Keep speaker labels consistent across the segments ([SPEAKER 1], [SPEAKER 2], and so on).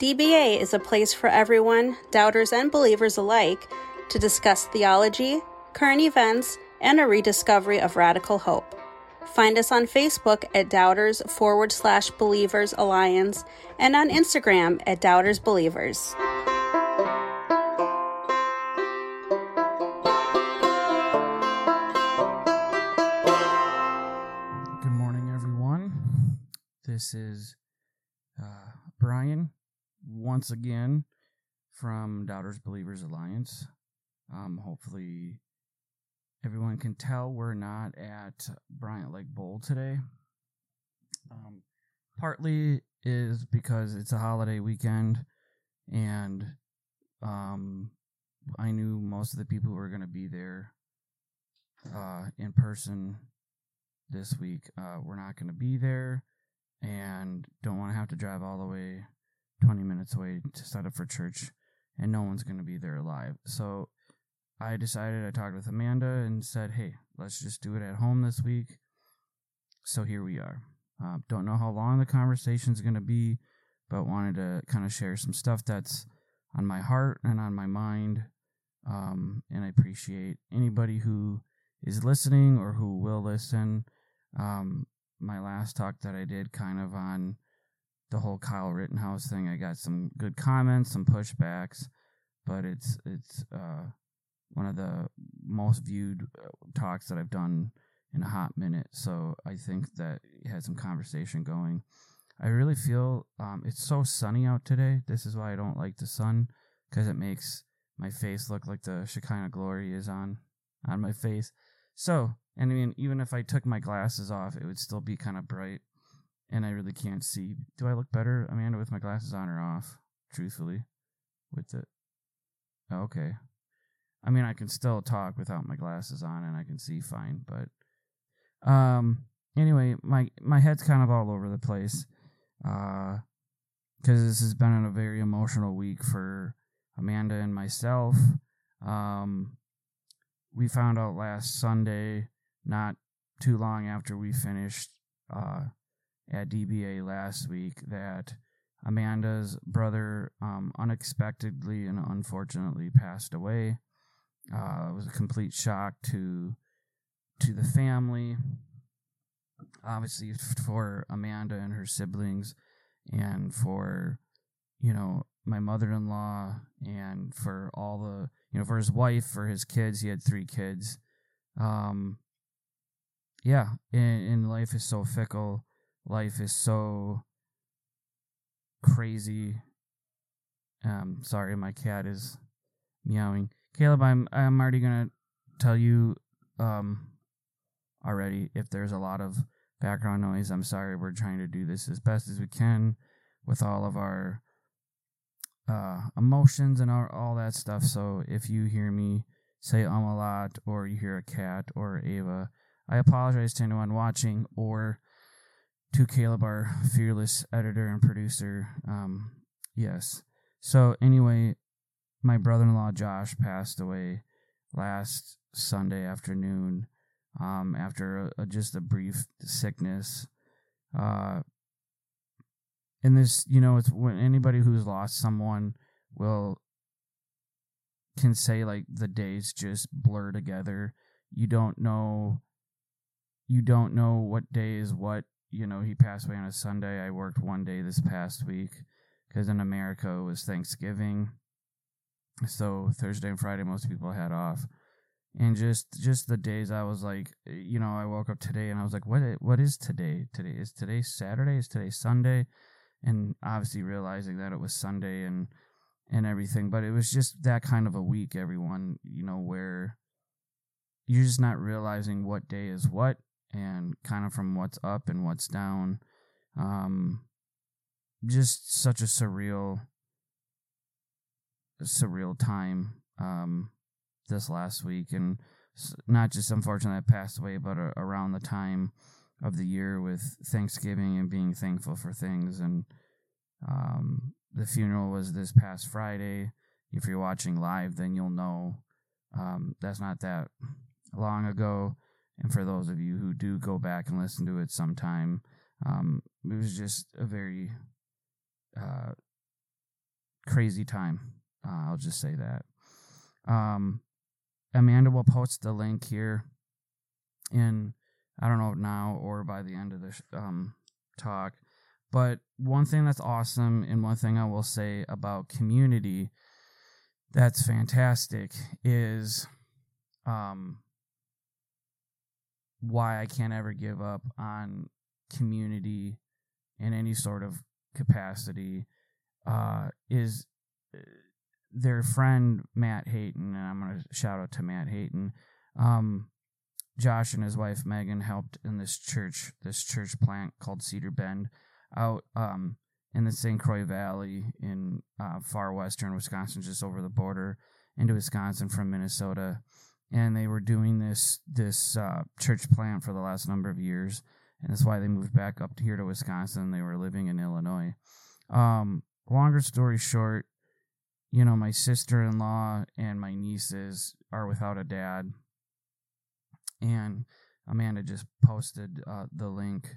[SPEAKER 1] DBA is a place for everyone, doubters and believers alike, to discuss theology, current events, and a rediscovery of radical hope. Find us on Facebook at Doubters forward slash Believers Alliance and on Instagram at Doubters Believers.
[SPEAKER 2] Once again from Doubters Believers Alliance. Um, hopefully, everyone can tell we're not at Bryant Lake Bowl today. Um, partly is because it's a holiday weekend, and um, I knew most of the people who were going to be there uh, in person this week uh, we're not going to be there and don't want to have to drive all the way 20 minutes away to set up for church and no one's going to be there live so i decided i talked with amanda and said hey let's just do it at home this week. So here we are. Uh, don't know how long the conversation is going to be but wanted to kind of share some stuff that's on my heart and on my mind. Um, and i appreciate anybody who is listening or who will listen. Um, my last talk that I did kind of on the whole Kyle Rittenhouse thing, I got some good comments, some pushbacks, but it's it's uh, one of the most viewed uh, talks that I've done in a hot minute. So I think that it had some conversation going. I really feel um, it's so sunny out today. This is why I don't like the sun because it makes my face look like the Shekinah glory is on on my face. So and I mean, even if I took my glasses off, it would still be kind of bright, and I really can't see. Do I look better, Amanda, with my glasses on or off? Truthfully, with it. Okay. I mean, I can still talk without my glasses on, and I can see fine. But, um, anyway, my my head's kind of all over the place, uh, because this has been a very emotional week for Amanda and myself. Um, we found out last Sunday not too long after we finished uh, at DBA last week that Amanda's brother um, unexpectedly and unfortunately passed away. Uh, it was a complete shock to to the family, obviously for Amanda and her siblings, and for you know my mother-in-law, and for all the you know for his wife, for his kids. He had three kids. Um, yeah, and, and life is so fickle. Life is so crazy. Um, sorry, my cat is meowing. Caleb, I'm I'm already gonna tell you um already if there's a lot of background noise. I'm sorry. We're trying to do this as best as we can with all of our uh emotions and all, all that stuff. So if you hear me say um a lot or you hear a cat or Ava, I apologize to anyone watching or to Caleb, our fearless editor and producer. Um, yes. So, anyway, my brother in law Josh passed away last Sunday afternoon um, after a, a, just a brief sickness. Uh, and this, you know, it's when anybody who's lost someone will can say like the days just blur together. You don't know you don't know what day is what. You know, he passed away on a Sunday. I worked one day this past week because in America it was Thanksgiving. So Thursday and Friday, most people had off. And just just the days I was like, you know, I woke up today and I was like, what what is today? Today is today Saturday? Is today Sunday? And obviously realizing that it was Sunday and and everything, but it was just that kind of a week, everyone, you know, where you're just not realizing what day is what and kind of from what's up and what's down. Um, just such a surreal, surreal time um, this last week, and not just unfortunately I passed away, but around the time of the year with Thanksgiving and being thankful for things. And um, the funeral was this past Friday. If you're watching live, then you'll know um, that's not that long ago. And for those of you who do go back and listen to it sometime, um, it was just a very uh, crazy time. Uh, I'll just say that. Um, Amanda will post the link here in I don't know now or by the end of this um, talk. But one thing that's awesome, and one thing I will say about community that's fantastic is um, why I can't ever give up on community in any sort of capacity uh, is uh, their friend Matt Hayton, and I'm going to shout out to Matt Hayton. Um, Josh and his wife Megan helped in this church, this church plant called Cedar Bend, out um, in the St. Croix Valley in uh, far western Wisconsin, just over the border into Wisconsin from Minnesota. And they were doing this this uh, church plant for the last number of years, and that's why they moved back up here to Wisconsin. They were living in Illinois. Um, longer story short, you know, my sister in law and my nieces are without a dad. And Amanda just posted uh, the link.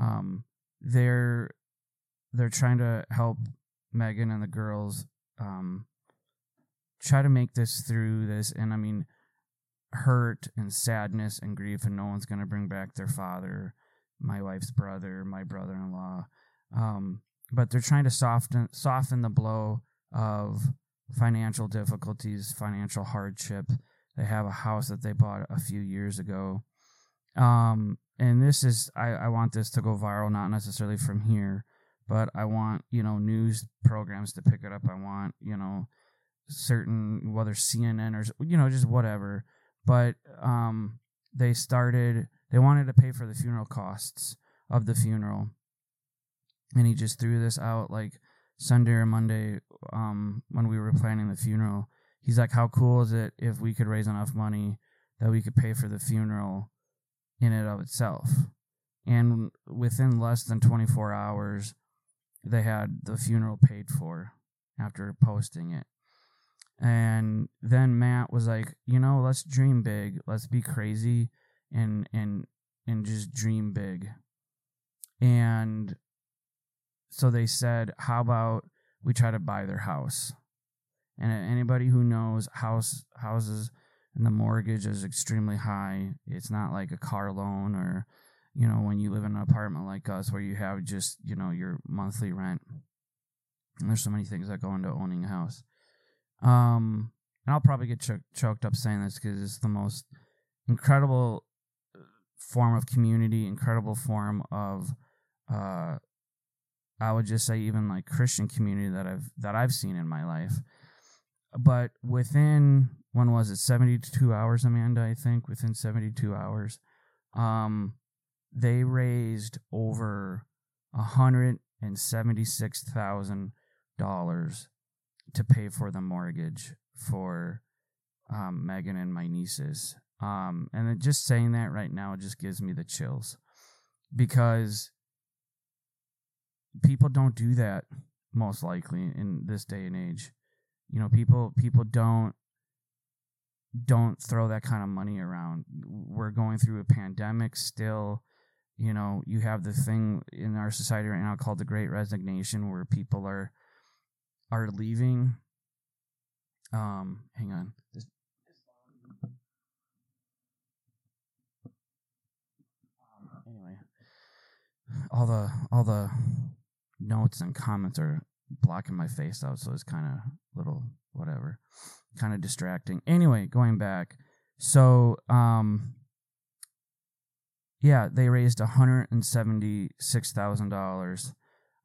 [SPEAKER 2] Um, they're they're trying to help Megan and the girls um, try to make this through this. And I mean, hurt and sadness and grief, and no one's going to bring back their father, my wife's brother, my brother in law. Um, but they're trying to soften soften the blow of financial difficulties, financial hardship. They have a house that they bought a few years ago. Um, and this is I, I want this to go viral, not necessarily from here, but I want, you know, news programs to pick it up. I want, you know, certain whether CNN or you know, just whatever. But um they started they wanted to pay for the funeral costs of the funeral and he just threw this out like Sunday or Monday um, when we were planning the funeral. He's like, "How cool is it if we could raise enough money that we could pay for the funeral in and of itself?" And within less than 24 hours, they had the funeral paid for after posting it. And then Matt was like, "You know, let's dream big. Let's be crazy and and and just dream big." And so they said, "How about we try to buy their house?" And anybody who knows house houses and the mortgage is extremely high. It's not like a car loan or you know when you live in an apartment like us where you have just you know your monthly rent. And there's so many things that go into owning a house. Um, and I'll probably get ch- choked up saying this because it's the most incredible uh, form of community, incredible form of uh, I would just say even like Christian community that I've that I've seen in my life. But within when was it 72 hours Amanda I think within 72 hours um they raised over a hundred and seventy six thousand dollars to pay for the mortgage for um, Megan and my nieces. Um, and just saying that right now just gives me the chills because people don't do that most likely in this day and age. You know, people people don't don't throw that kind of money around. We're going through a pandemic still. You know, you have the thing in our society right now called the Great Resignation, where people are are leaving. Um, hang on. This, um, anyway, all the all the notes and comments are blocking my face out, so it's kind of little whatever, kind of distracting. Anyway, going back, so um, yeah, they raised one hundred and seventy six thousand dollars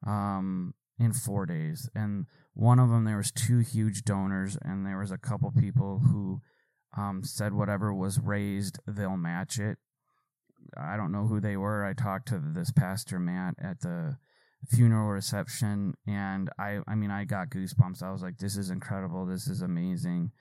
[SPEAKER 2] um in four days, and one of them there was two huge donors, and there was a couple people who um said whatever was raised, they'll match it. I don't know who they were. I talked to this pastor Matt at the funeral reception and I I mean I got goosebumps. I was like this is incredible. This is amazing.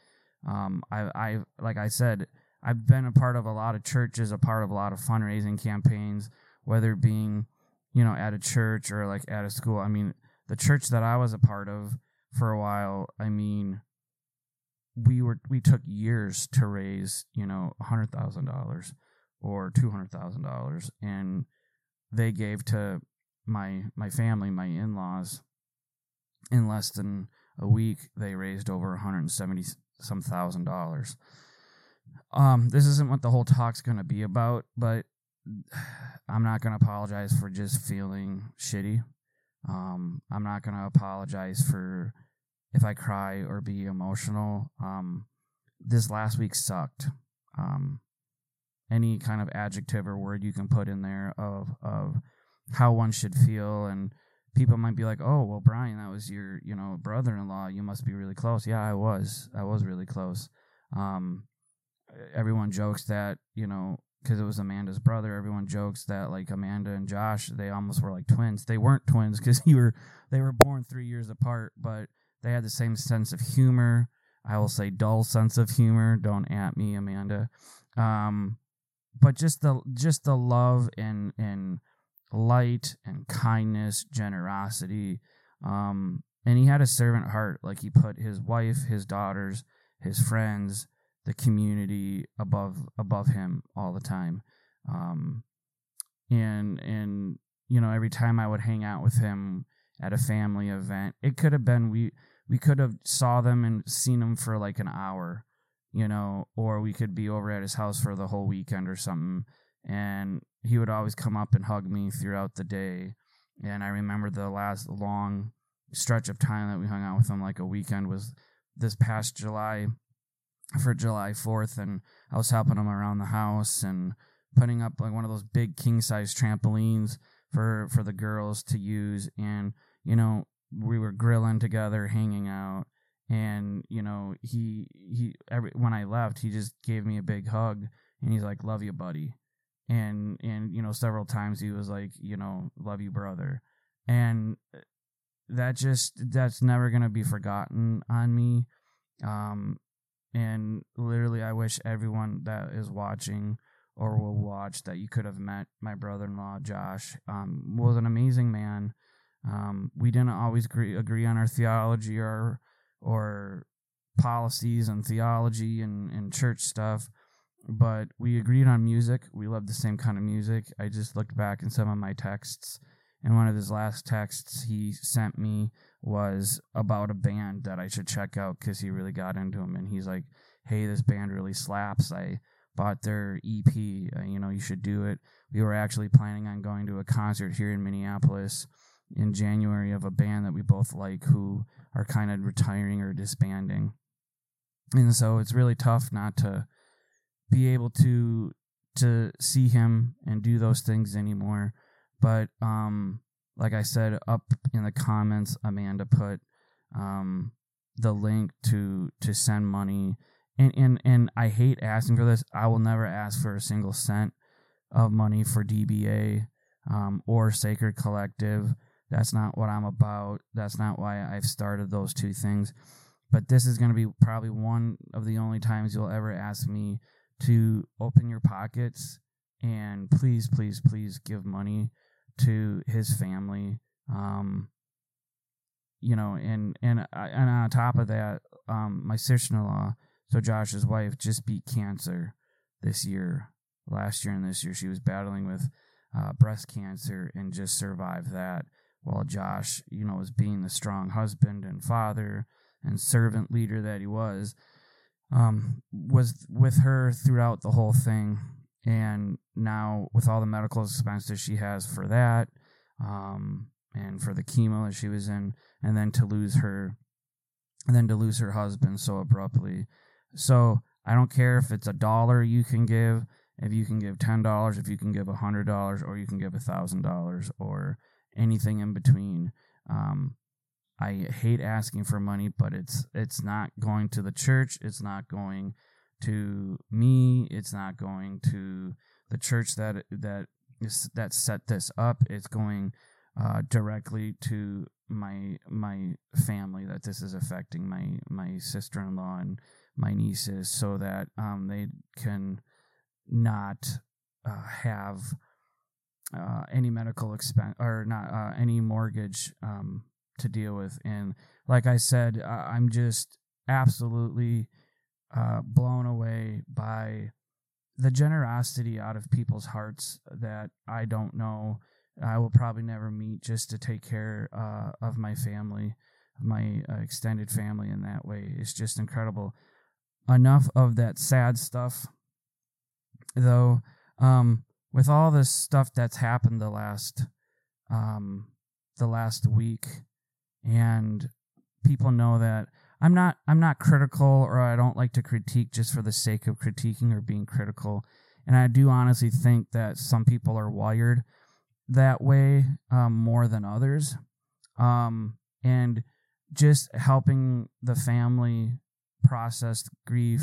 [SPEAKER 2] Um I I like I said I've been a part of a lot of churches, a part of a lot of fundraising campaigns, whether being, you know, at a church or like at a school. I mean, the church that I was a part of for a while, I mean, we were we took years to raise, you know, hundred thousand dollars or two hundred thousand dollars and they gave to my my family, my in laws, in less than a week, they raised over 170 some thousand dollars. Um, this isn't what the whole talk's going to be about, but I'm not going to apologize for just feeling shitty. Um, I'm not going to apologize for if I cry or be emotional. Um, this last week sucked. Um, any kind of adjective or word you can put in there of of how one should feel and people might be like oh well brian that was your you know brother-in-law you must be really close yeah i was i was really close um everyone jokes that you know because it was amanda's brother everyone jokes that like amanda and josh they almost were like twins they weren't twins because you were they were born three years apart but they had the same sense of humor i will say dull sense of humor don't at me amanda um but just the just the love and and light and kindness, generosity. Um, and he had a servant heart. Like he put his wife, his daughters, his friends, the community above above him all the time. Um, and and you know every time I would hang out with him at a family event, it could have been we we could have saw them and seen them for like an hour you know, or we could be over at his house for the whole weekend or something. And he would always come up and hug me throughout the day. And I remember the last long stretch of time that we hung out with him, like a weekend, was this past July for July 4th. And I was helping him around the house and putting up like one of those big king size trampolines for, for the girls to use. And, you know, we were grilling together, hanging out and you know he he every when I left he just gave me a big hug and he's like love you buddy and and you know several times he was like you know love you brother and uh, that just that's never going to be forgotten on me um and literally I wish everyone that is watching or will watch that you could have met my brother-in-law Josh um was an amazing man um we didn't always agree agree on our theology or or policies and theology and, and church stuff. But we agreed on music. We loved the same kind of music. I just looked back in some of my texts, and one of his last texts he sent me was about a band that I should check out because he really got into him. And he's like, "Hey, this band really slaps. I bought their EP. Uh, you know, you should do it." We were actually planning on going to a concert here in Minneapolis in January of a band that we both like who are kind of retiring or disbanding. And so it's really tough not to be able to to see him and do those things anymore. But um like I said up in the comments Amanda put um the link to to send money and and and I hate asking for this. I will never ask for a single cent of money for DBA um, or Sacred Collective that's not what I'm about. That's not why I've started those two things. But this is going to be probably one of the only times you'll ever ask me to open your pockets and please, please, please give money to his family. Um, you know, and and and on top of that, um, my sister-in-law, so Josh's wife, just beat cancer this year. Last year and this year, she was battling with uh, breast cancer and just survived that while Josh, you know, was being the strong husband and father and servant leader that he was, um, was with her throughout the whole thing. And now, with all the medical expenses she has for that, um, and for the chemo that she was in, and then to lose her, and then to lose her husband so abruptly. So I don't care if it's a dollar you can give, if you can give ten dollars, if you can give a hundred dollars, or you can give a thousand dollars, or anything in between. Um, I hate asking for money, but it's it's not going to the church. It's not going to me. It's not going to the church that that is that set this up. It's going uh, directly to my my family that this is affecting my my sister in law and my nieces, so that um, they can not uh, have uh, any medical expense or not uh, any mortgage um, to deal with. And like I said, I'm just absolutely uh, blown away by the generosity out of people's hearts that I don't know. I will probably never meet just to take care uh, of my family. my uh, extended family in that way. It's just incredible. Enough of that sad stuff, though. Um, with all this stuff that's happened the last, um, the last week, and people know that I'm not I'm not critical or I don't like to critique just for the sake of critiquing or being critical. And I do honestly think that some people are wired that way um, more than others. Um, and just helping the family process grief.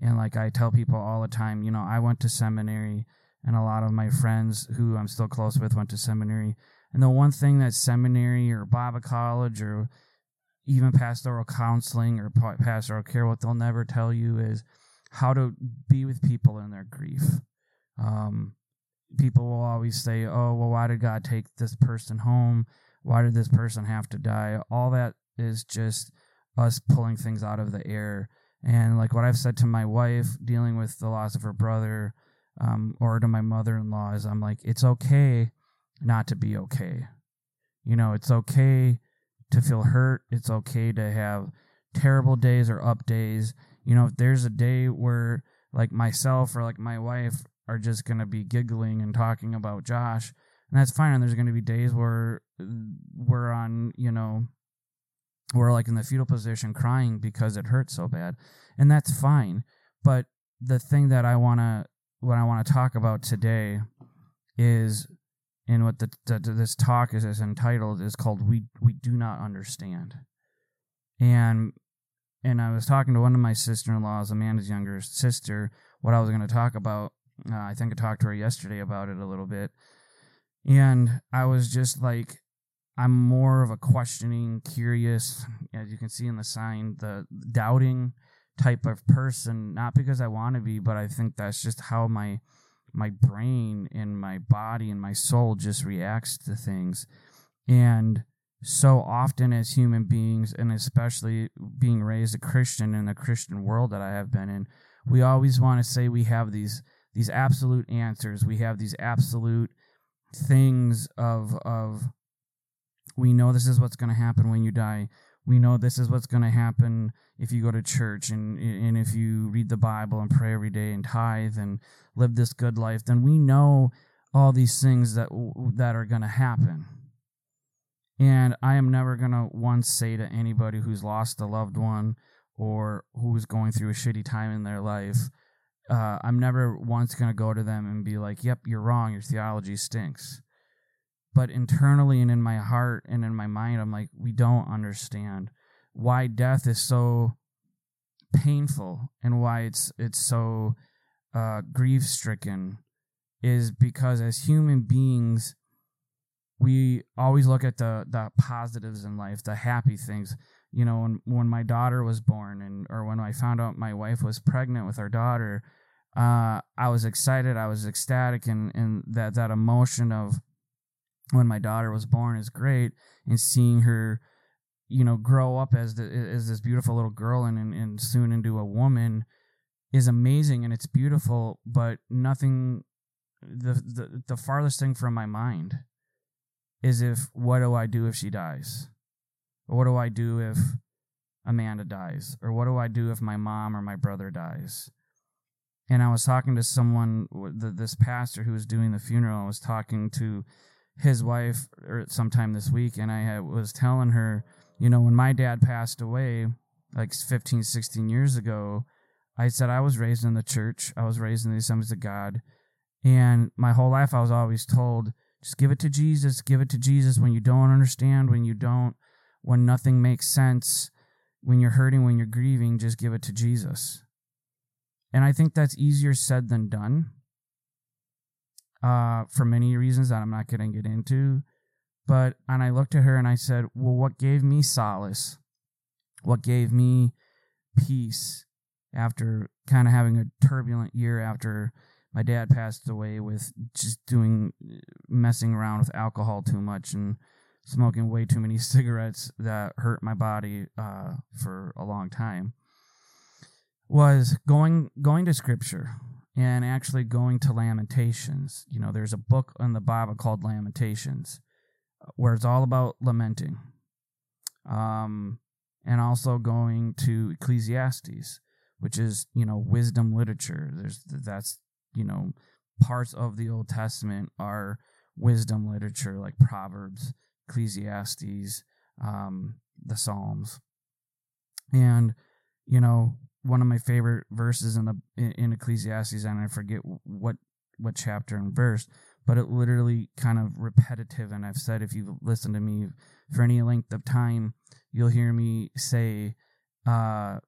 [SPEAKER 2] And like I tell people all the time, you know, I went to seminary and a lot of my friends who I'm still close with went to seminary. And the one thing that seminary or Bible college or even pastoral counseling or pastoral care, what they'll never tell you is how to be with people in their grief. Um, people will always say, "Oh, well, why did God take this person home? Why did this person have to die?" All that is just us pulling things out of the air. And like what I've said to my wife, dealing with the loss of her brother, um, or to my mother-in-law, is I'm like, it's okay not to be okay. You know, it's okay to feel hurt. It's okay to have terrible days or up days. You know, if there's a day where like myself or like my wife are just going to be giggling and talking about Josh, and that's fine. And there's going to be days where we're on, you know, we're like in the fetal position crying because it hurts so bad. And that's fine. But the thing that I want to, what I want to talk about today is, and what the, the, this talk is, is entitled is called "We We Do Not Understand," and and I was talking to one of my sister-in-laws, Amanda's younger sister, what I was going to talk about, uh, I think I talked to her yesterday about it a little bit. And I was just like, I'm more of a questioning, curious, as you can see in the sign, the doubting type of person. Not because I want to be, but I think that's just how my my brain and my body and my soul just reacts to things. And so often as human beings, and especially being raised a Christian in the Christian world that I have been in, we always want to say we have these these absolute answers. We have these absolute things of of we know this is what's going to happen when you die. We know this is what's going to happen if you go to church and and if you read the Bible and pray every day and tithe and live this good life. Then we know all these things that that are going to happen. And I am never going to once say to anybody who's lost a loved one or who's going through a shitty time in their life, uh, I'm never once going to go to them and be like, yep, you're wrong. Your theology stinks. But internally and in my heart and in my mind, I'm like, we don't understand why death is so painful and why it's it's so uh, grief stricken is because as human beings we always look at the the positives in life the happy things. You know when when my daughter was born and or when I found out my wife was pregnant with our daughter, uh, I was excited, I was ecstatic, and and that that emotion of when my daughter was born is great, and seeing her, you know, grow up as the, as this beautiful little girl and, and and soon into a woman is amazing and it's beautiful, but nothing. The, the the farthest thing from my mind is if what do I do if she dies? Or what do I do if Amanda dies? Or what do I do if my mom or my brother dies? And I was talking to someone, this pastor who was doing the funeral, I was talking to his wife or sometime this week, and I was telling her, you know, when my dad passed away, like 15, 16 years ago, I said I was raised in the church. I was raised in the Assemblies of God. And my whole life, I was always told, just give it to Jesus, give it to Jesus when you don't understand, when you don't when nothing makes sense, when you're hurting, when you're grieving, just give it to Jesus. And I think that's easier said than done uh, for many reasons that I'm not going to get into. But, and I looked at her and I said, Well, what gave me solace? What gave me peace after kind of having a turbulent year after my dad passed away with just doing, messing around with alcohol too much and smoking way too many cigarettes that hurt my body uh, for a long time was going going to scripture and actually going to lamentations you know there's a book in the bible called lamentations where it's all about lamenting um, and also going to Ecclesiastes, which is you know wisdom literature. There's that's you know parts of the Old Testament are wisdom literature like Proverbs, Ecclesiastes, um, the Psalms, and you know one of my favorite verses in the in Ecclesiastes, and I forget what what chapter and verse, but it literally kind of repetitive. And I've said if you listen to me for any length of time, you'll hear me say, uh,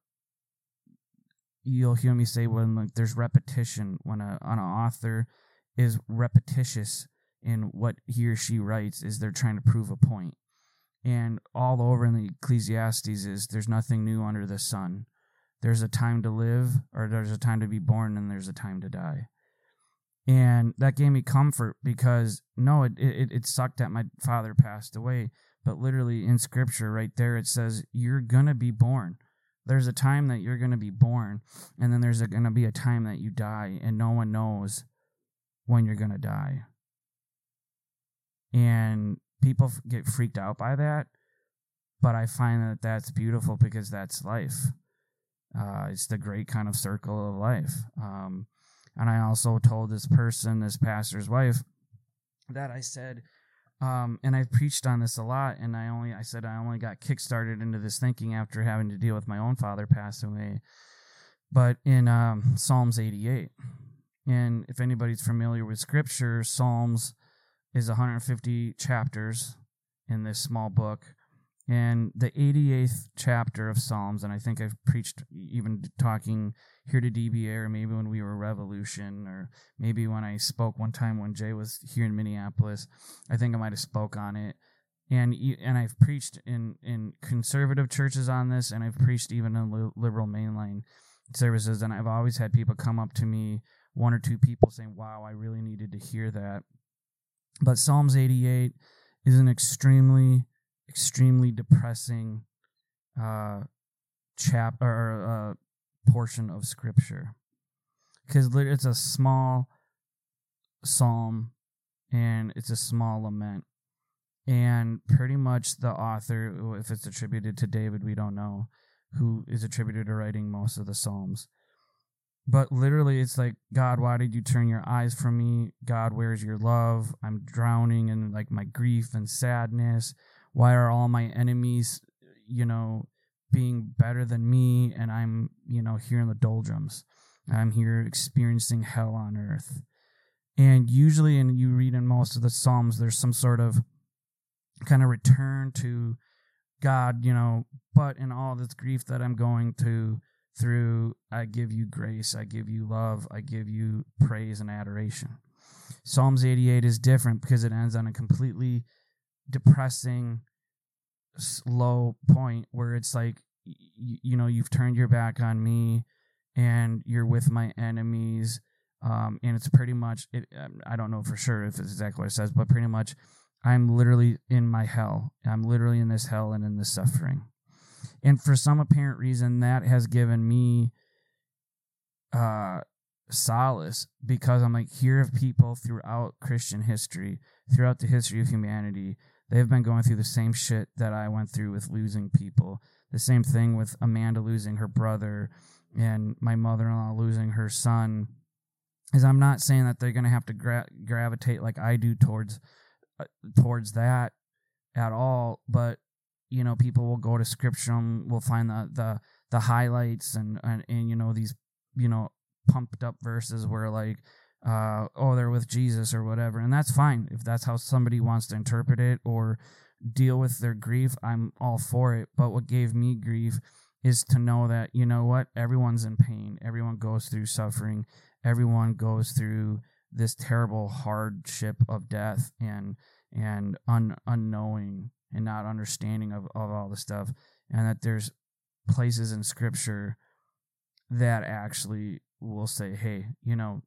[SPEAKER 2] you'll hear me say when like there's repetition when a an author is repetitious in what he or she writes is they're trying to prove a point. point and all over in the ecclesiastes is there's nothing new under the sun there's a time to live or there's a time to be born and there's a time to die. And that gave me comfort because no it, it, it sucked that my father passed away. But literally in scripture right there it says you're gonna be born. There's a time that you're gonna be born and then there's gonna be a time that you die and no one knows when you're gonna die. And people get freaked out by that but i find that that's beautiful because that's life uh, it's the great kind of circle of life. Um, and I also told this person, this pastor's wife, that I said, um, and I preached on this a lot. And I only, I said, I only got kickstarted into this thinking after having to deal with my own father passing away. But in um, Psalms 88, and if anybody's familiar with scripture, Psalms is 150 chapters in this small book and the 88th chapter of Psalms, and I think I've preached even talking here to DBA, or maybe when we were Revolution, or maybe when I spoke one time when Jay was here in Minneapolis. I think I might have spoke on it, and and I've preached in in conservative churches on this, and I've preached even in liberal mainline services, and I've always had people come up to me, one or two people saying, "Wow, I really needed to hear that." But Psalms 88 is an extremely extremely depressing uh, chap or uh, portion of scripture. Because it's a small psalm and it's a small lament. And pretty much the author if it's attributed to david we don't know who is attributed to writing most of the psalms. But literally it's like god why did you turn your eyes from me? God where's your love? I'm drowning in like my grief and sadness why are all my enemies you know being better than me? And i'm you know here in the doldrums. I'm here experiencing hell on earth. And usually and you read in most of the psalms there's some sort of kind of return to god you know. But in all this grief that i'm going to through i give you grace i give you love i give you praise and adoration. Psalms 88 is different because it ends on a completely depressing low point where it's like y- you know you've turned your back on me and you're with my enemies um, and it's pretty much it, um, i don't know for sure if it's exactly what it says but pretty much i'm literally in my hell. I'm literally in this hell and in this suffering. And for some apparent reason that has given me uh solace because i'm like here of people throughout christian history throughout the history of humanity they've been going through the same shit that I went through with losing people. The same thing with Amanda losing her brother and my mother in law losing her son. Is I'm not saying that they're going to have to gra- gravitate like I do towards uh, towards that at all, but you know, people will go to scripture and will find the the the highlights and, and and you know these you know pumped up verses where like uh, oh, they're with Jesus or whatever. And that's fine. If that's how somebody wants to interpret it or deal with their grief, I'm all for it. But what gave me grief is to know that, you know what? Everyone's in pain. Everyone goes through suffering. Everyone goes through this terrible hardship of death and and un, unknowing and not understanding of, of all the stuff and that there's places in scripture that actually will say hey you know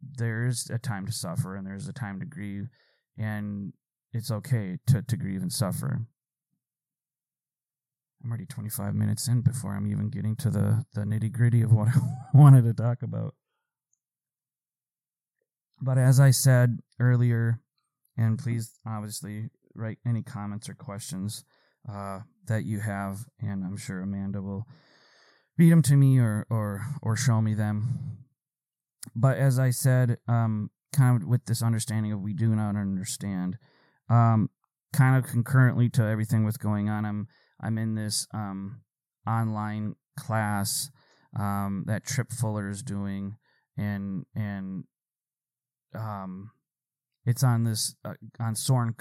[SPEAKER 2] there's a time to suffer and there's a time to grieve and it's okay to, to grieve and suffer i'm already 25 minutes in before i'm even getting to the, the nitty gritty of what i wanted to talk about but as i said earlier and please obviously write any comments or questions uh, that you have, and I'm sure Amanda will read them to me or or or show me them. But as I said, um, kind of with this understanding of we do not understand, um, kind of concurrently to everything with going on, I'm I'm in this um, online class um, that Tripp Fuller is doing, and and um, it's on this uh, on Soren.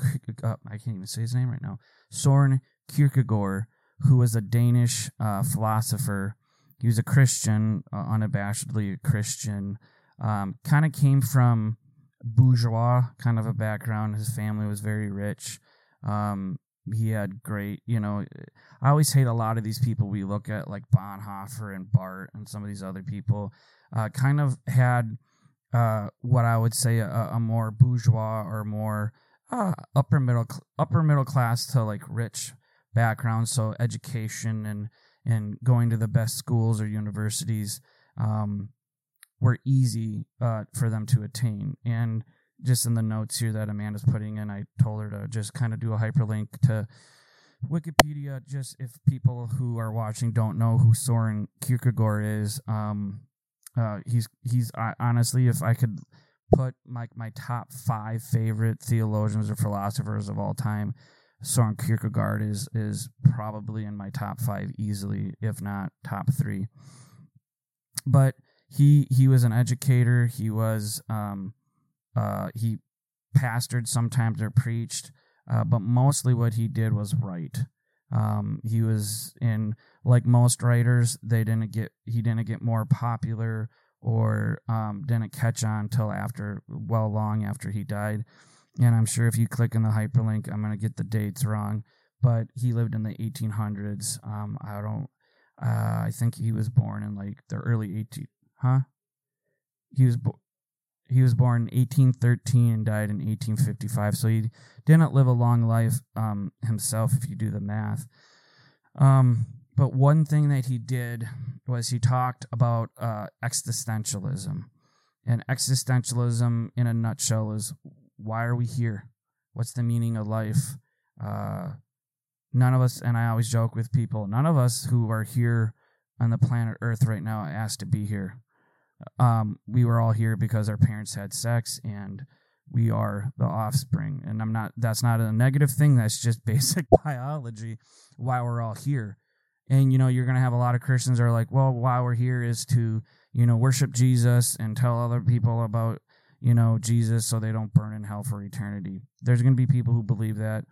[SPEAKER 2] Uh, I can't even say his name right now. Soren Kierkegaard, who was a Danish uh, philosopher. He was a Christian, uh, unabashedly a Christian. Um, kind of came from bourgeois kind of a background. His family was very rich. Um, he had great, you know. I always hate a lot of these people we look at, like Bonhoeffer and Barth and some of these other people. Uh, kind of had uh, what I would say a, a more bourgeois or more uh, upper middle upper middle class to like rich background. So education and and going to the best schools or universities um, were easy uh, for them to attain. And just in the notes here that Amanda's putting in, I told her to just kind of do a hyperlink to Wikipedia. Just if people who are watching don't know who Soren Kierkegaard is, um, uh, he's he's uh, honestly, if I could put my my top five favorite theologians or philosophers of all time, Soren Kierkegaard is is probably in my top five easily, if not top three. But he he was an educator. He was um, uh, he pastored sometimes or preached, uh, but mostly what he did was write. Um, he was in like most writers, they didn't get he didn't get more popular or um, didn't catch on till after well long after he died. And I'm sure if you click in the hyperlink, I'm gonna get the dates wrong, but he lived in the 1800s. Um, I don't. Uh, I think he was born in like the early 18. Huh? He was bo- he was born in 1813 and died in 1855. So he didn't live a long life um, himself, if you do the math. Um, but one thing that he did was he talked about uh, existentialism. And existentialism, in a nutshell, is why are we here? What's the meaning of life? Uh, none of us, and I always joke with people, none of us who are here on the planet Earth right now asked to be here um, we were all here because our parents had sex and we are the offspring. And I'm not, that's not a negative thing. That's just basic biology why we're all here. And, you know, you're going to have a lot of Christians are like, well, why we're here is to, you know, worship Jesus and tell other people about, you know, Jesus so they don't burn in hell for eternity. There's going to be people who believe that.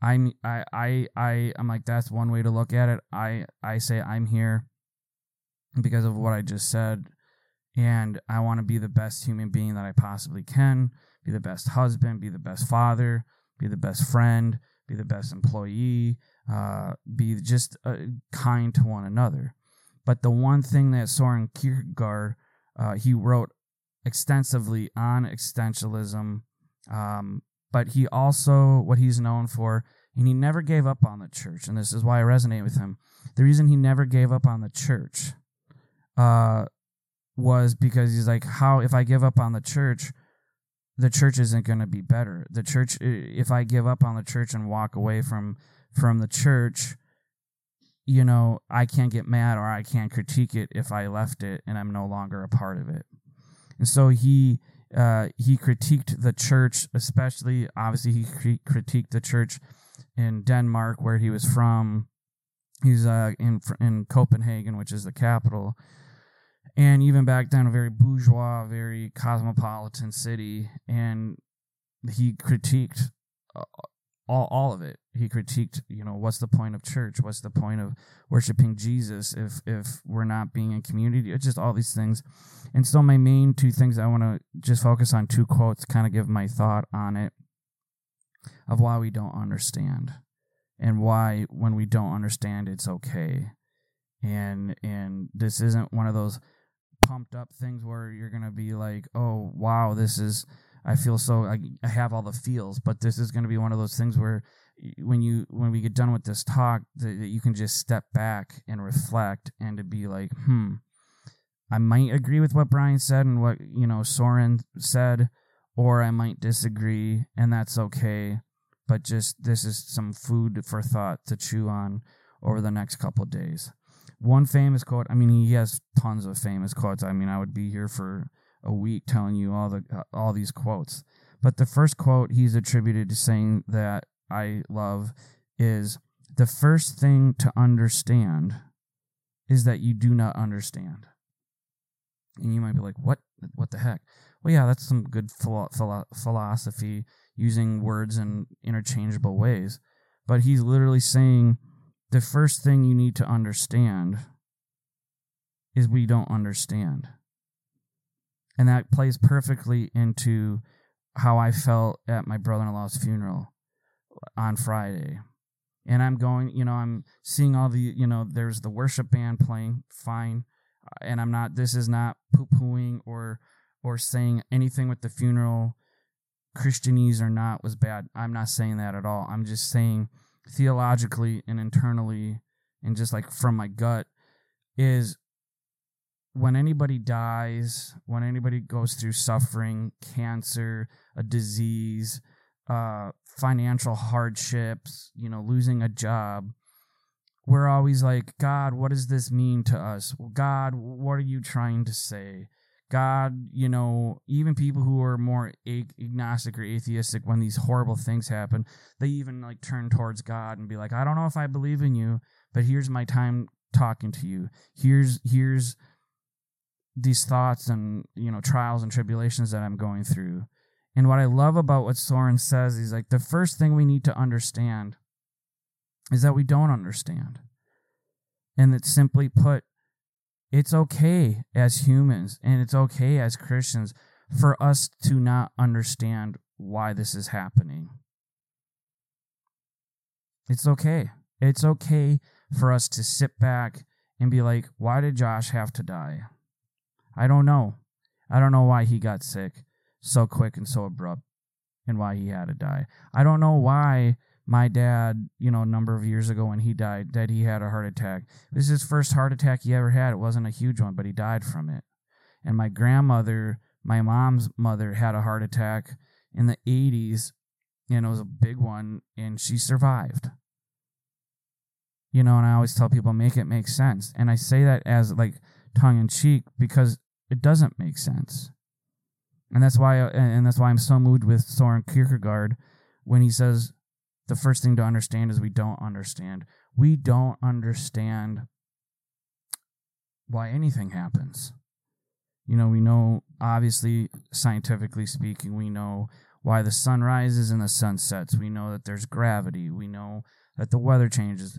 [SPEAKER 2] I'm, I, I, I, I'm like, that's one way to look at it. I, I say I'm here because of what I just said and I want to be the best human being that I possibly can, be the best husband, be the best father, be the best friend, be the best employee, uh, be just uh, kind to one another. But the one thing that Soren Kierkegaard uh, he wrote extensively on existentialism, um, but he also what he's known for, and he never gave up on the church, and this is why I resonate with him. The reason he never gave up on the church, uh, was because he's like, how if I give up on the church, the church isn't going to be better. The church, if I give up on the church and walk away from from the church, you know, I can't get mad or I can't critique it if I left it and I'm no longer a part of it. And so he uh, he critiqued the church, especially obviously he critiqued the church in Denmark where he was from. He's uh, in in Copenhagen, which is the capital and even back then a very bourgeois, very cosmopolitan city, and he critiqued uh, all all of it. He critiqued, you know, what's the point of church? What's the point of worshiping Jesus if if we're not being in community? It's just all these things. And so my main two things I want to just focus on two quotes, kind of give my thought on it of why we don't understand and why when we don't understand it's okay. And and this isn't one of those pumped up things where you're gonna be like, oh wow, this is I feel so I, I have all the feels, but this is gonna be one of those things where when you when we get done with this talk, that you can just step back and reflect and to be like, hmm, I might agree with what Brian said and what you know Soren said, or I might disagree, and that's okay. but just this is some food for thought to chew on over the next couple days. One famous quote, I mean, he has tons of famous quotes. I mean, I would be here for a week telling you all the uh, all these quotes. But the first quote he's attributed to saying that I love is the first thing to understand is that you do not understand. And you might be like, "What? What the heck?" Well, yeah, that's some good philo- philo- philosophy using words in interchangeable ways. But he's literally saying the first thing you need to understand is we don't understand. And that plays perfectly into how I felt at my brother in law's funeral on Friday. And I'm going, you know, I'm seeing all the, you know, there's the worship band playing, fine. Uh, and I'm not, this is not poo pooing or, or saying anything with the funeral, Christianese or not, was bad. I'm not saying that at all. I'm just saying theologically and internally, and just like from my gut, is when anybody dies, when anybody goes through suffering, cancer, a disease, uh, financial hardships, you know, losing a job, we're always like, God, what does this mean to us? God, what are you trying to say? God, you know, even people who are more agnostic or atheistic, when these horrible things happen, they even like turn towards God and be like, I don't know if I believe in you, but here's my time talking to you. Here's here's these thoughts and you know trials and tribulations that I'm going through. And what I love about what Soren says is like the first thing we need to understand is that we don't understand. And that simply put, it's okay as humans and it's okay as Christians for us to not understand why this is happening. It's okay. It's okay for us to sit back and be like, why did Josh have to die? I don't know. I don't know why he got sick so quick and so abrupt and why he had to die. I don't know why my dad, you know, a number of years ago when he died, that he had a heart attack. This is his first heart attack he ever had. It wasn't a huge one, but he died from it. And my grandmother, my mom's mother, had a heart attack in the 80s, and it was a big one, and she survived. You know, and I always tell people, make it make sense. And I say that as like tongue in cheek because it doesn't make sense. And that's why uh, and that's why I'm so moved with Soren Kierkegaard when he says the first thing to understand is we don't understand. We don't understand why anything happens. You know, we know obviously scientifically speaking, we know why the sun rises and the sun sets. We know that there's gravity. We know that the weather changes.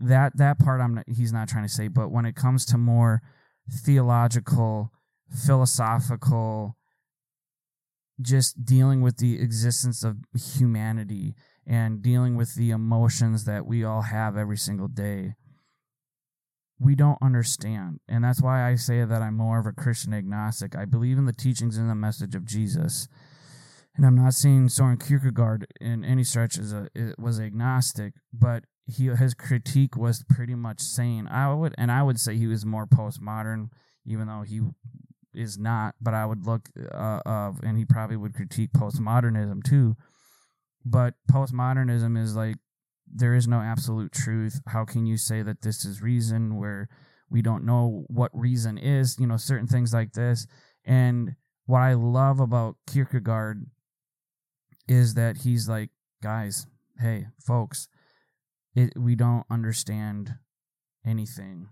[SPEAKER 2] That that part I'm not, he's not trying to say, but when it comes to more theological philosophical, just dealing with the existence of humanity and dealing with the emotions that we all have every single day. We don't understand. And that's why I say that I'm more of a Christian agnostic. I believe in the teachings and the message of Jesus. And I'm not saying Soren Kierkegaard in any stretch is a was agnostic, but he his critique was pretty much saying I would and I would say he was more postmodern, even though he is not, but I would look uh, of, and he probably would critique postmodernism too. But postmodernism is like there is no absolute truth. How can you say that this is reason where we don't know what reason is? You know, certain things like this. And what I love about Kierkegaard is that he's like, guys, hey, folks, it, we don't understand anything,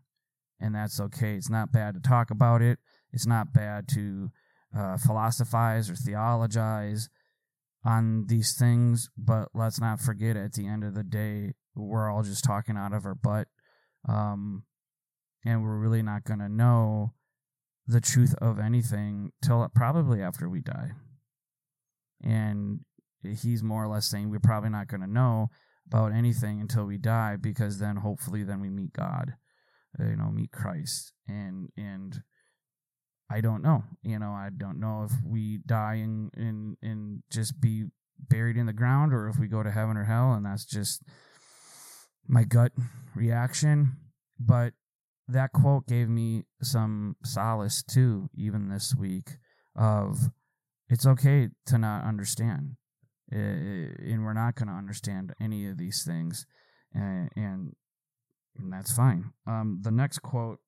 [SPEAKER 2] and that's okay. It's not bad to talk about it. It's not bad to uh, philosophize or theologize on these things, but let's not forget at the end of the day, we're all just talking out of our butt. Um, and we're really not going to know the truth of anything till probably after we die. And he's more or less saying we're probably not going to know about anything until we die because then hopefully then we meet God, you know, meet Christ. And, and, I don't know. You know, I don't know if we die and and and just be buried in the ground or if we go to heaven or hell and that's just my gut reaction. But that quote gave me some solace too, even this week, of it's okay to not understand. and we're not going to understand any of these things, and, and, and that's fine. Um, the next quote,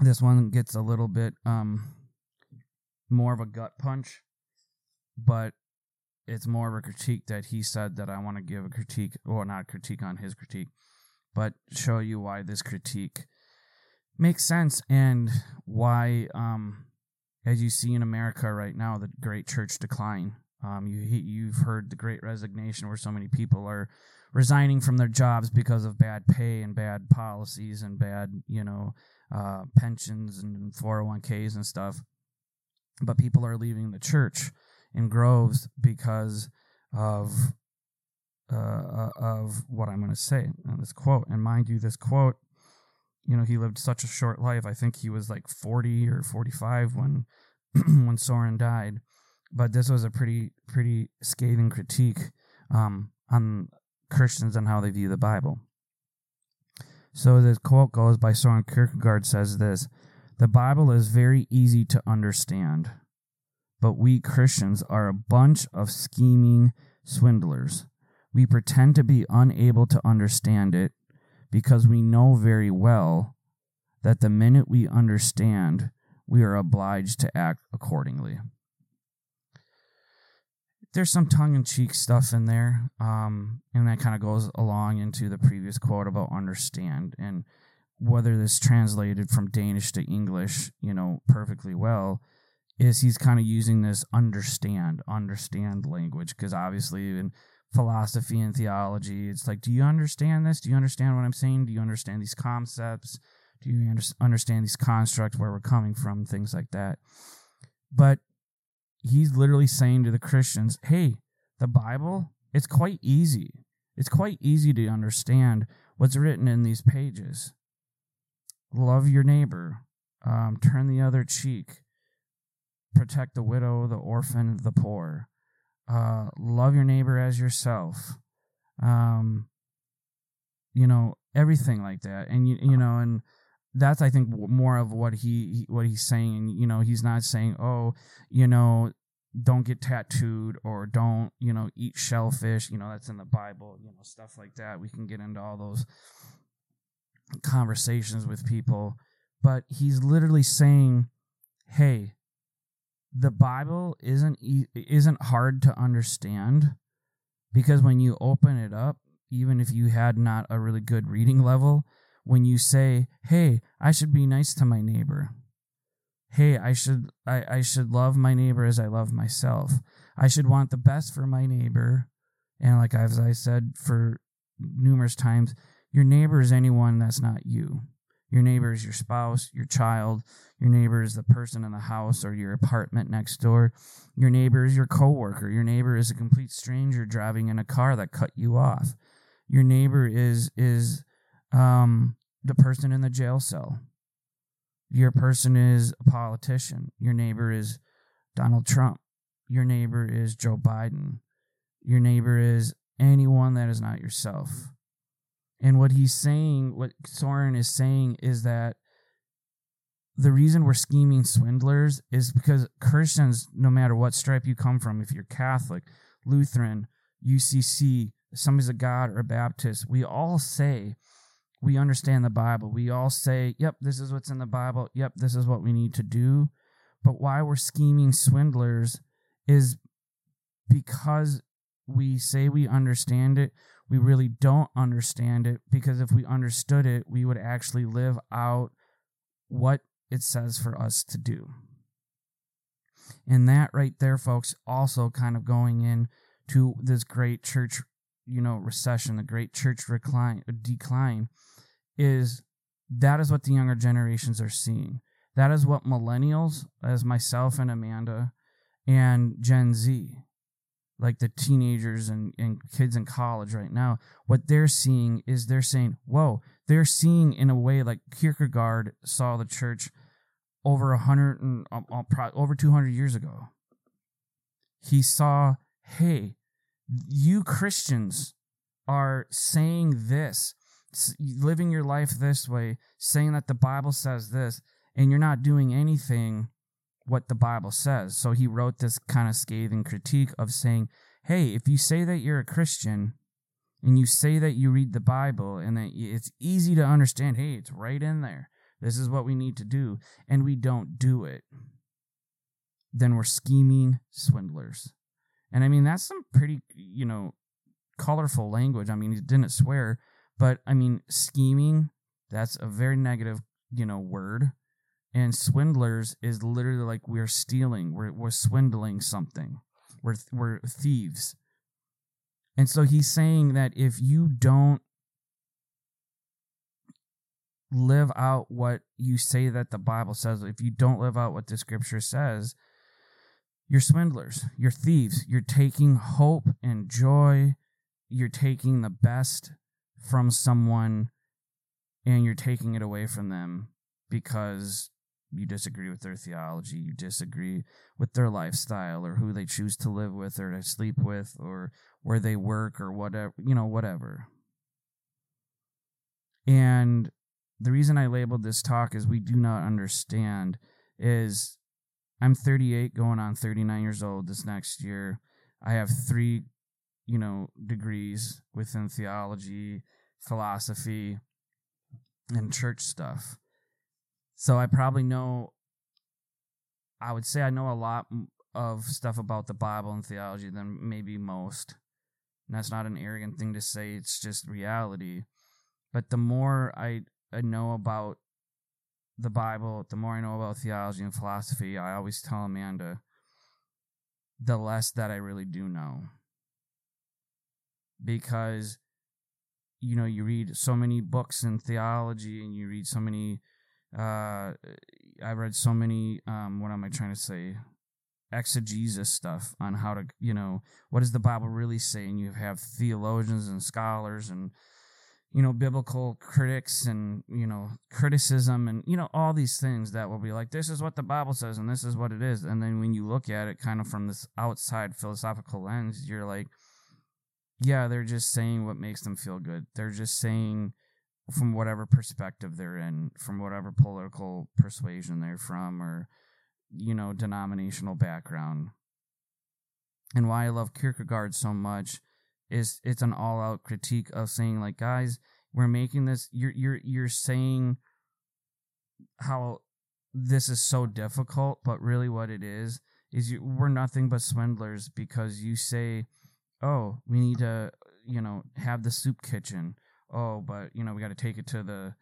[SPEAKER 2] this one gets a little bit um, more of a gut punch, but it's more of a critique that he said that I want to give a critique, or not a critique on his critique, but show you why this critique makes sense and why um, as you see in America right now, the great church decline. Um, you you've heard the Great Resignation, where so many people are resigning from their jobs because of bad pay and bad policies and bad you know uh, pensions and 401ks and stuff. But people are leaving the church in groves because of uh, uh of what I'm going to say. And this quote, and mind you, this quote you know, he lived such a short life. I think he was like 40 or 45 when when Soren died. But this was a pretty pretty scathing critique um, on Christians and how they view the Bible. So this quote goes by Soren Kierkegaard says this: "The Bible is very easy to understand, but we Christians are a bunch of scheming swindlers. We pretend to be unable to understand it because we know very well that the minute we understand, we are obliged to act accordingly. There's some tongue in cheek stuff in there, um, and that kind of goes along into the previous quote about understand and whether this translated from Danish to English, you know, perfectly well, is he's kind of using this understand, understand language because obviously in philosophy and theology. It's like, do you understand this? Do you understand what I'm saying? Do you understand these concepts? Do you under- understand these constructs, where we're coming from, things like that? But he's literally saying to the Christians, hey, the Bible, it's quite easy. It's quite easy to understand what's written in these pages. Love your neighbor, um, turn the other cheek, protect the widow, the orphan, the poor uh, love your neighbor as yourself. Um, you know everything like that, and you you know, and that's I think more of what he what he's saying. You know, he's not saying, oh, you know, don't get tattooed or don't you know eat shellfish. You know, that's in the Bible. You know, stuff like that. We can get into all those conversations with people, but he's literally saying, hey, the Bible isn't isn't hard to understand because when you open it up, even if you had not a really good reading level, when you say, "Hey, I should be nice to my neighbor," "Hey, I should I, I should love my neighbor as I love myself," "I should want the best for my neighbor," and like as I said for numerous times, your neighbor is anyone that's not you. Your neighbor is your spouse, your child. Your neighbor is the person in the house or your apartment next door. Your neighbor is your coworker. Your neighbor is a complete stranger driving in a car that cut you off. Your neighbor is is um, the person in the jail cell. Your person is a politician. Your neighbor is Donald Trump. Your neighbor is Joe Biden. Your neighbor is anyone that is not yourself. And what he's saying, what Soren is saying, is that the reason we're scheming swindlers is because Christians, no matter what stripe you come from, if you're Catholic, Lutheran, UCC, Assemblies of God, or a Baptist, we all say we understand the Bible. We all say, yep, this is what's in the Bible. Yep, this is what we need to do. But why we're scheming swindlers is because we say we understand it, we really don't understand it because if we understood it, we would actually live out what it says for us to do. And that right there, folks, also kind of going in to this great church, you know, recession, the great church recline, decline, is that is what the younger generations are seeing. That is what millennials, as myself and Amanda, and Gen Z, like the teenagers and, and kids in college right now, what they're seeing is they're saying, whoa, they're seeing in a way like Kierkegaard saw the church over a hundred and um, um, over 200 years ago. He saw, hey, you Christians are saying this, living your life this way, saying that the Bible says this, and you're not doing anything what the Bible says. So he wrote this kind of scathing critique of saying, hey, if you say that you're a Christian and you say that you read the Bible and that it's easy to understand, hey, it's right in there. This is what we need to do, and we don't do it, then we're scheming swindlers. And I mean, that's some pretty, you know, colorful language. I mean, he didn't swear, but I mean, scheming, that's a very negative, you know, word. And swindlers is literally like we're stealing, we're, we're swindling something, we're, we're thieves. And so he's saying that if you don't live out what you say that the Bible says, if you don't live out what the scripture says, you're swindlers, you're thieves, you're taking hope and joy, you're taking the best from someone and you're taking it away from them because you disagree with their theology, you disagree with their lifestyle or who they choose to live with or to sleep with or where they work or whatever, you know, whatever. And the reason I labeled this talk is we do not understand is I'm 38 going on 39 years old this next year. I have three, you know, degrees within theology, philosophy, and church stuff. So I probably know I would say I know a lot of stuff about the Bible and theology than maybe most. And that's not an arrogant thing to say, it's just reality. But the more I I know about the Bible, the more I know about theology and philosophy, I always tell Amanda the less that I really do know. Because, you know, you read so many books in theology and you read so many, uh, I've read so many, um, what am I trying to say? Exegesis stuff on how to, you know, what does the Bible really say? And you have theologians and scholars and, you know, biblical critics and, you know, criticism and, you know, all these things that will be like, this is what the Bible says and this is what it is. And then when you look at it kind of from this outside philosophical lens, you're like, yeah, they're just saying what makes them feel good. They're just saying from whatever perspective they're in, from whatever political persuasion they're from or, you know, denominational background. And why I love Kierkegaard so much is it's an all out critique of saying like guys we're making this you're you're you're saying how this is so difficult but really what it is is you, we're nothing but swindlers because you say oh we need to you know have the soup kitchen oh but you know we got to take it to the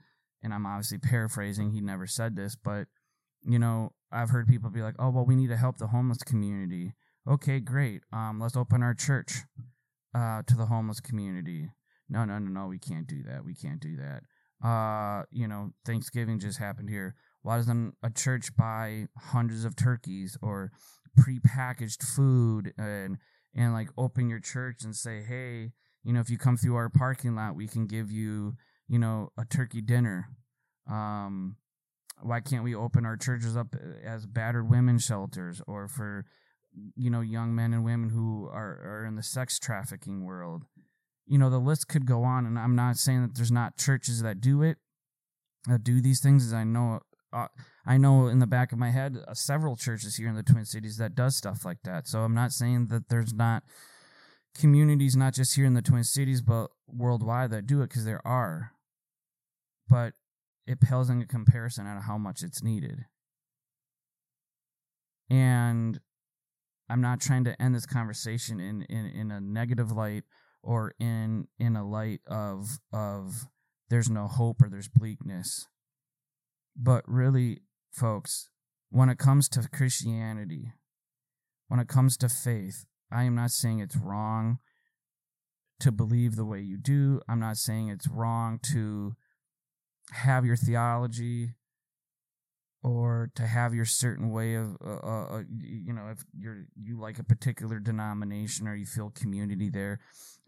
[SPEAKER 2] and i'm obviously paraphrasing he never said this but you know i've heard people be like oh well we need to help the homeless community okay great um let's open our church uh, to the homeless community. No, no, no, no, we can't do that. We can't do that. Uh, you know, Thanksgiving just happened here. Why doesn't a church buy hundreds of turkeys or prepackaged food and and like open your church and say, hey, you know, if you come through our parking lot, we can give you, you know, a turkey dinner. Um, why can't we open our churches up as battered women shelters or for you know young men and women who are, are in the sex trafficking world you know the list could go on and i'm not saying that there's not churches that do it that do these things as i know uh, i know in the back of my head uh, several churches here in the twin cities that does stuff like that. So i'm not saying that there's not communities not just here in the twin cities but worldwide that do it because there are. But it pales in comparison at how much it's needed. And I'm not trying to end this conversation in, in, in a negative light or in in a light of of there's no hope or there's bleakness. But really, folks, when it comes to Christianity, when it comes to faith, I am not saying it's wrong to believe the way you do. I'm not saying it's wrong to have your theology or to have your certain way of uh, uh, uh you know if you're you like a particular denomination or you feel community there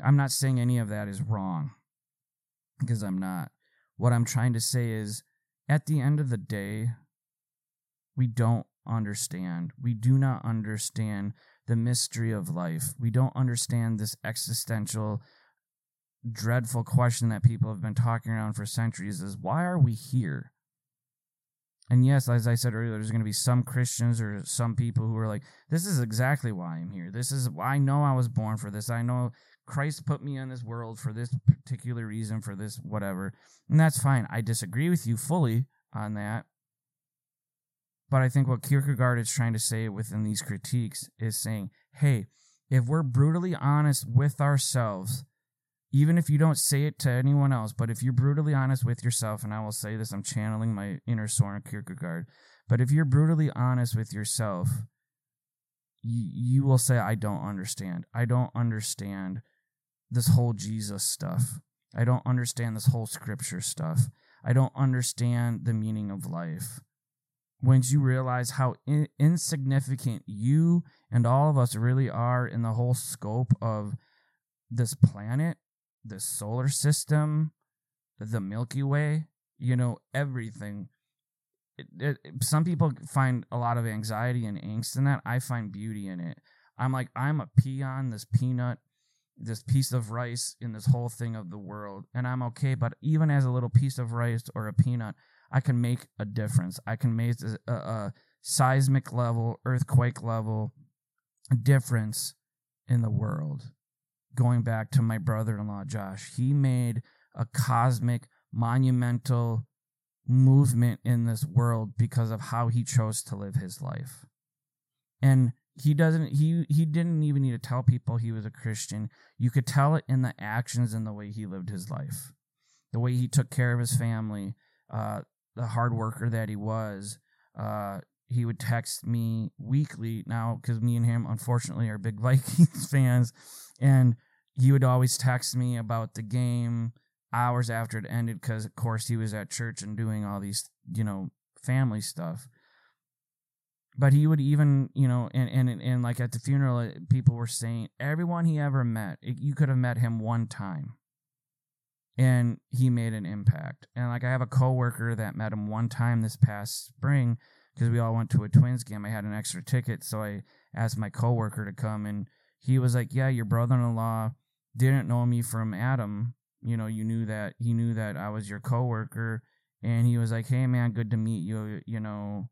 [SPEAKER 2] i'm not saying any of that is wrong because i'm not what i'm trying to say is at the end of the day we don't understand we do not understand the mystery of life we don't understand this existential dreadful question that people have been talking around for centuries is why are we here And yes, as I said earlier, there's going to be some Christians or some people who are like, this is exactly why I'm here. This is, why I know I was born for this. I know Christ put me in this world for this particular reason, for this whatever. And that's fine. I disagree with you fully on that. But I think what Kierkegaard is trying to say within these critiques is saying, hey, if we're brutally honest with ourselves, even if you don't say it to anyone else, but if you're brutally honest with yourself, and I will say this, I'm channeling my inner Soren Kierkegaard, but if you're brutally honest with yourself, you, you will say, I don't understand. I don't understand this whole Jesus stuff. I don't understand this whole scripture stuff. I don't understand the meaning of life. Once you realize how in- insignificant you and all of us really are in the whole scope of this planet the solar system, the Milky Way, you know, everything. It, it, some people find a lot of anxiety and angst in that. I find beauty in it. I'm like, I'm a peon, this peanut, this piece of rice in this whole thing of the world, and I'm okay. But even as a little piece of rice or a peanut, I can make a difference. I can make a, a seismic level, earthquake level difference in the world going back to my brother in law, Josh, he made a cosmic, monumental movement in this world because of how he chose to live his life. And he doesn't he he didn't even need to tell people he was a Christian. You could tell it in the actions and the way he lived his life. The way he took care of his family, uh, the hard worker that he was. Uh, he would text me weekly now because me and him unfortunately are big Vikings fans and he would always text me about the game hours after it ended because of course he was at church and doing all these you know family stuff but he would even you know and and, and like at the funeral uh, people were saying everyone he ever met you could have met him one time and he made an impact and like i have a coworker that met him one time this past spring because we all went to a twins game i had an extra ticket so i asked my coworker to come and he was like, "Yeah, your brother-in-law didn't know me from Adam. You know, you knew that he knew that I was your coworker, and he was like, "Hey, man, good to meet you. You know,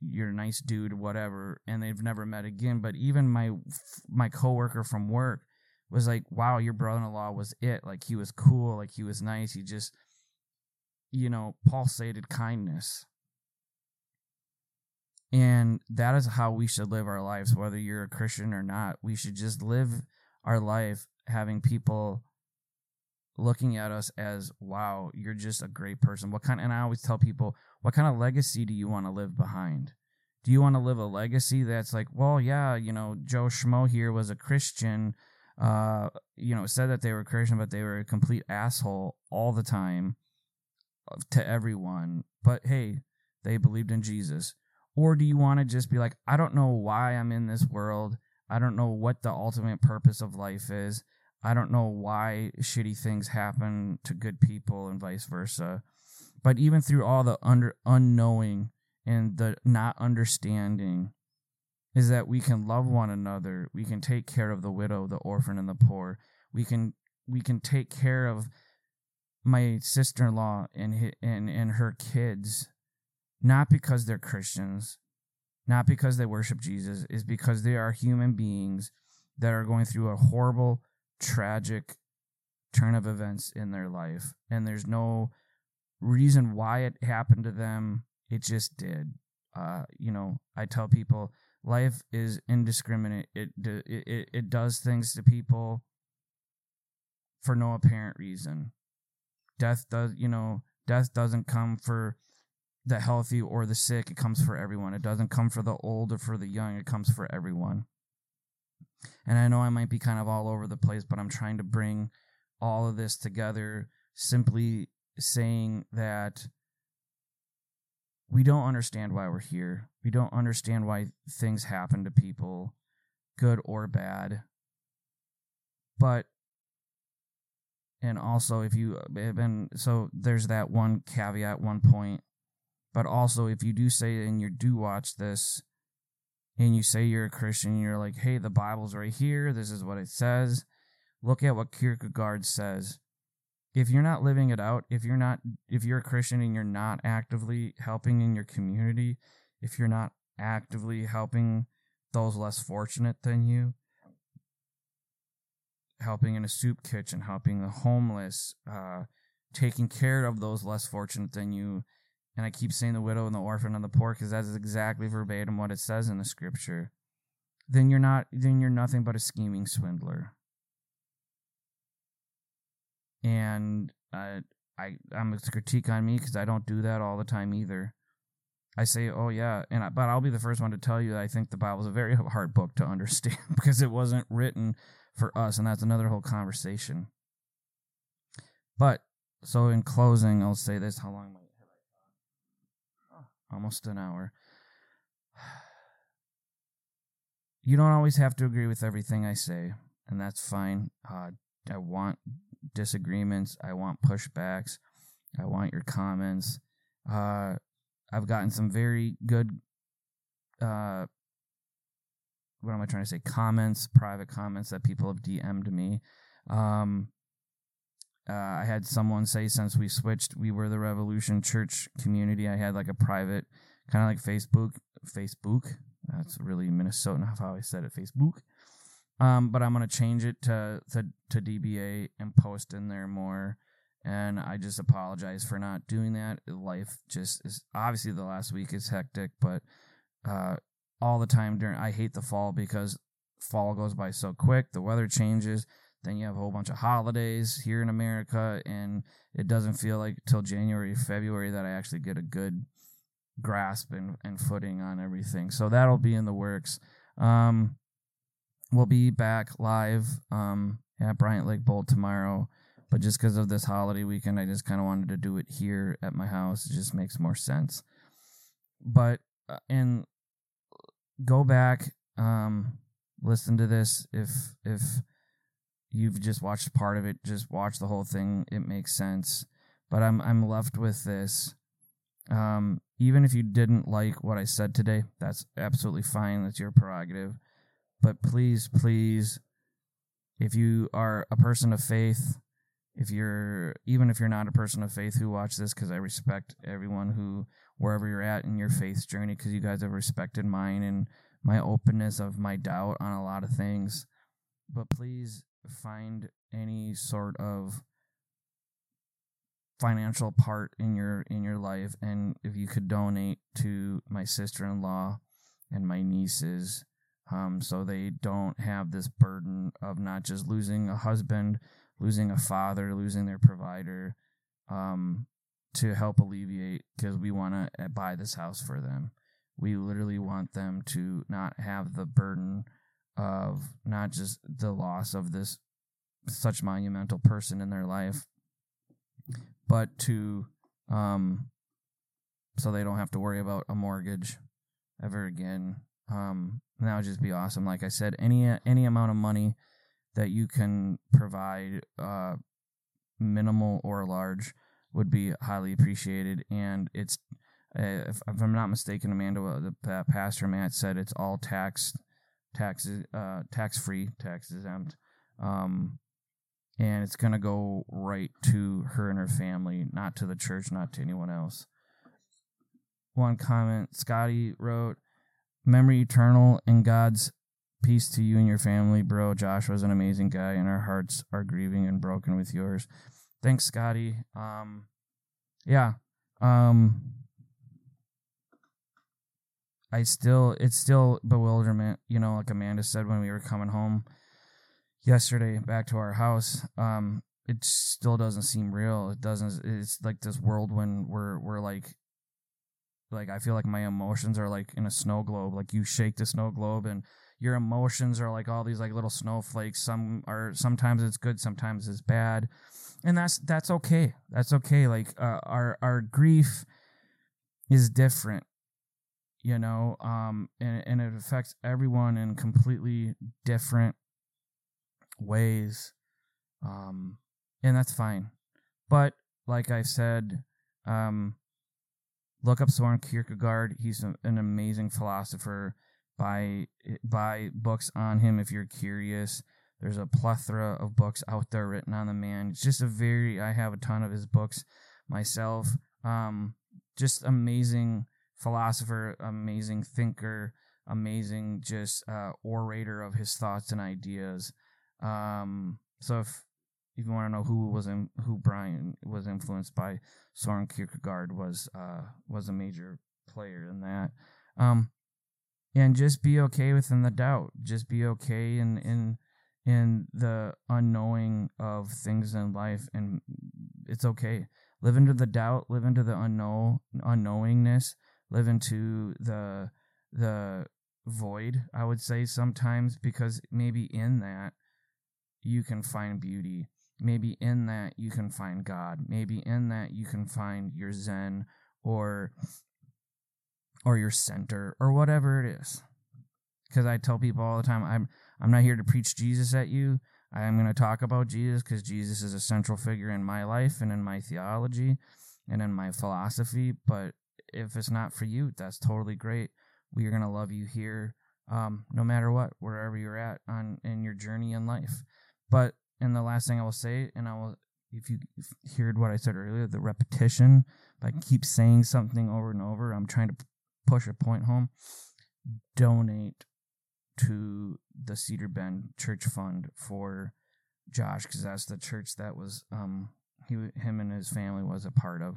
[SPEAKER 2] you're a nice dude, whatever." And they've never met again. But even my my coworker from work was like, "Wow, your brother-in-law was it. Like he was cool. Like he was nice. He just, you know, pulsated kindness." And that is how we should live our lives, whether you're a Christian or not. We should just live our life having people looking at us as, wow, you're just a great person. What kind, and I always tell people, what kind of legacy do you want to live behind? Do you want to live a legacy that's like, well, yeah, you know, Joe Schmo here was a Christian, uh, you know, said that they were Christian, but they were a complete asshole all the time to everyone. But hey, they believed in Jesus. Or do you want to just be like, I don't know why I'm in this world. I don't know what the ultimate purpose of life is. I don't know why shitty things happen to good people and vice versa. But even through all the under unknowing and the not understanding is that we can love one another. We can take care of the widow, the orphan and the poor. We can we can take care of my sister-in-law and and and her kids not because they're Christians, not because they worship Jesus, is because they are human beings that are going through a horrible, tragic turn of events in their life. And there's no reason why it happened to them. It just did. Uh, you know, I tell people life is indiscriminate. It, it, it does things to people for no apparent reason. Death does, you know, death doesn't come for the healthy or the sick. It comes for everyone. It doesn't come for the old or for the young. It comes for everyone. And I know I might be kind of all over the place, but I'm trying to bring all of this together simply saying that we don't understand why we're here. We don't understand why things happen to people, good or bad. But and also if you and so there's that one caveat one point but also, if you do say and you do watch this, and you say you're a Christian, you're like, hey, the Bible's right here. This is what it says. Look at what Kierkegaard says. if you're not living it out, if you're not if you're a Christian and you're not actively helping in your community, if you're not actively helping those less fortunate than you, helping in a soup kitchen, helping the homeless, uh, taking care of those less fortunate than you. And I keep saying the widow and the orphan and the poor because that's exactly verbatim what it says in the scripture. Then you're not. Then you're nothing but a scheming swindler. And uh, I, I'm a critique on me because I don't do that all the time either. I say, oh yeah, and I, but I'll be the first one to tell you that I think the Bible is a very hard book to understand because it wasn't written for us, and that's another whole conversation. But so in closing, I'll say this: How long have I? Almost an hour. You don't always have to agree with everything I say, and that's fine. Uh, I want disagreements. I want pushbacks. I want your comments. Uh, I've gotten some very good uh, what am I trying to say? Comments, private comments that people have DM'd me. Um, uh, I had someone say since we switched, we were the Revolution Church community. I had like a private, kind of like Facebook, Facebook. That's really Minnesotan how I said it, Facebook. Um, but I'm gonna change it to, to to DBA and post in there more. And I just apologize for not doing that. Life just is obviously the last week is hectic, but uh, all the time during I hate the fall because fall goes by so quick. The weather changes. Then you have a whole bunch of holidays here in America, and it doesn't feel like till January, February that I actually get a good grasp and, and footing on everything. So that'll be in the works. Um, we'll be back live um, at Bryant Lake Bowl tomorrow, but just because of this holiday weekend, I just kind of wanted to do it here at my house. It just makes more sense. But uh, and go back, um, listen to this. If if you've just watched part of it, just watch the whole thing. It makes sense. But I'm I'm left with this. Um, even if you didn't like what I said today, that's absolutely fine. That's your prerogative. But please, please, if you are a person of faith, if you're even if you're not a person of faith who watch this, because I respect everyone who wherever you're at in your faith journey because you guys have respected mine and my openness of my doubt on a lot of things. But please find any sort of financial part in your in your life and if you could donate to my sister-in-law and my nieces um, so they don't have this burden of not just losing a husband losing a father losing their provider um, to help alleviate because we want to uh, buy this house for them. We literally want them to not have the burden of not just the loss of this such monumental person in their life, but to um so they don't have to worry about a mortgage ever again. Um that would just be awesome. Like I said, any any amount of money that you can provide, uh, minimal or large, would be highly appreciated. And it's, uh, if, if, I'm not mistaken, Amanda, the uh, pastor Matt said it's all tax, taxes, uh, tax free, tax exempt. Um, and it's to go right to her and her family, not to the church, not to anyone else. One comment Scotty wrote, Memory eternal and God's peace to you and your family, bro. Josh was an amazing guy, and our hearts are grieving and broken with yours thanks, Scotty. Um, yeah. Um, I still, it's still bewilderment, you know, like Amanda said when we were coming home yesterday back to our house. Um, it still doesn't seem real. It doesn't, it's like this whirlwind where we're like, like I feel like my emotions are like in a snow globe. Like you shake the snow globe and your emotions are like all these like little snowflakes. Some are sometimes it's good, sometimes it's bad and that's that's okay. That's okay. Like uh, our our grief is different, you know, um, and and it affects everyone in completely different ways, um, and that's fine. But like I said, um, look up Soren Kierkegaard. He's a, an amazing philosopher. Buy buy books on him if you're curious. There's a plethora of books out there written on the man. It's just a very, I have a ton of his books myself. Um, just amazing philosopher, amazing thinker, amazing just uh, orator of his thoughts and ideas. Um, so if you want to know who was in, who Brian was influenced by, Soren Kierkegaard was uh, was a major player in that. Um, and just be okay within the doubt. Just be okay in in in the unknowing of things in life, and it's okay. Live into the doubt. Live into the unknown unknowingness. Live into the the void. I would say sometimes because maybe in that you can find beauty. Maybe in that you can find God. Maybe in that you can find your Zen or or your center or whatever it is. Because I tell people all the time, I'm I'm not here to preach Jesus at you. I am going to talk about Jesus because Jesus is a central figure in my life and in my theology and in my philosophy. But if it's not for you, that's totally great. We are to love you here, um, no matter what, wherever you're at on in your journey in life. But and the last thing I will say, and I will, if you heard what I said earlier, the repetition. If I keep saying something over and over, I'm trying to push a point home, donate to the Cedar Bend Church Fund for Josh because that's the church that was um he him and his family was a part of.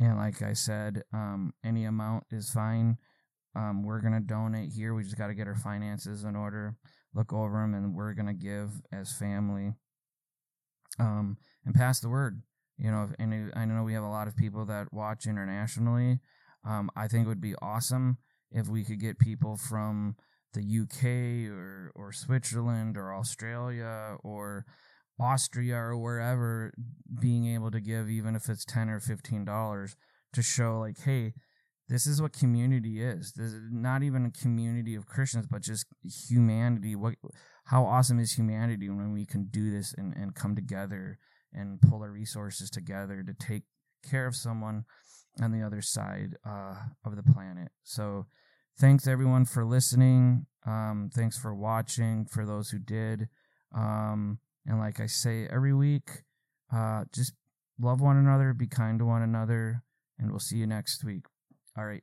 [SPEAKER 2] And like I said, um, any amount is fine. Um, we're gonna donate here. We just got to get our finances in order, look over them, and we're gonna give as family. Um, and pass the word. You know, and I know we have a lot of people that watch internationally. Um, I think it would be awesome if we could get people from the UK or or Switzerland or Australia or Austria or wherever being able to give even if it's 10 or 15 dollars to show like hey this is what community is this is not even a community of Christians but just humanity what how awesome is humanity when we can do this and, and come together and pull our resources together to take care of someone on the other side uh, of the planet. So, thanks everyone for listening. Um, thanks for watching. For those who did, um, and like I say every week, uh, just love one another, be kind to one another, and we'll see you next week. All right.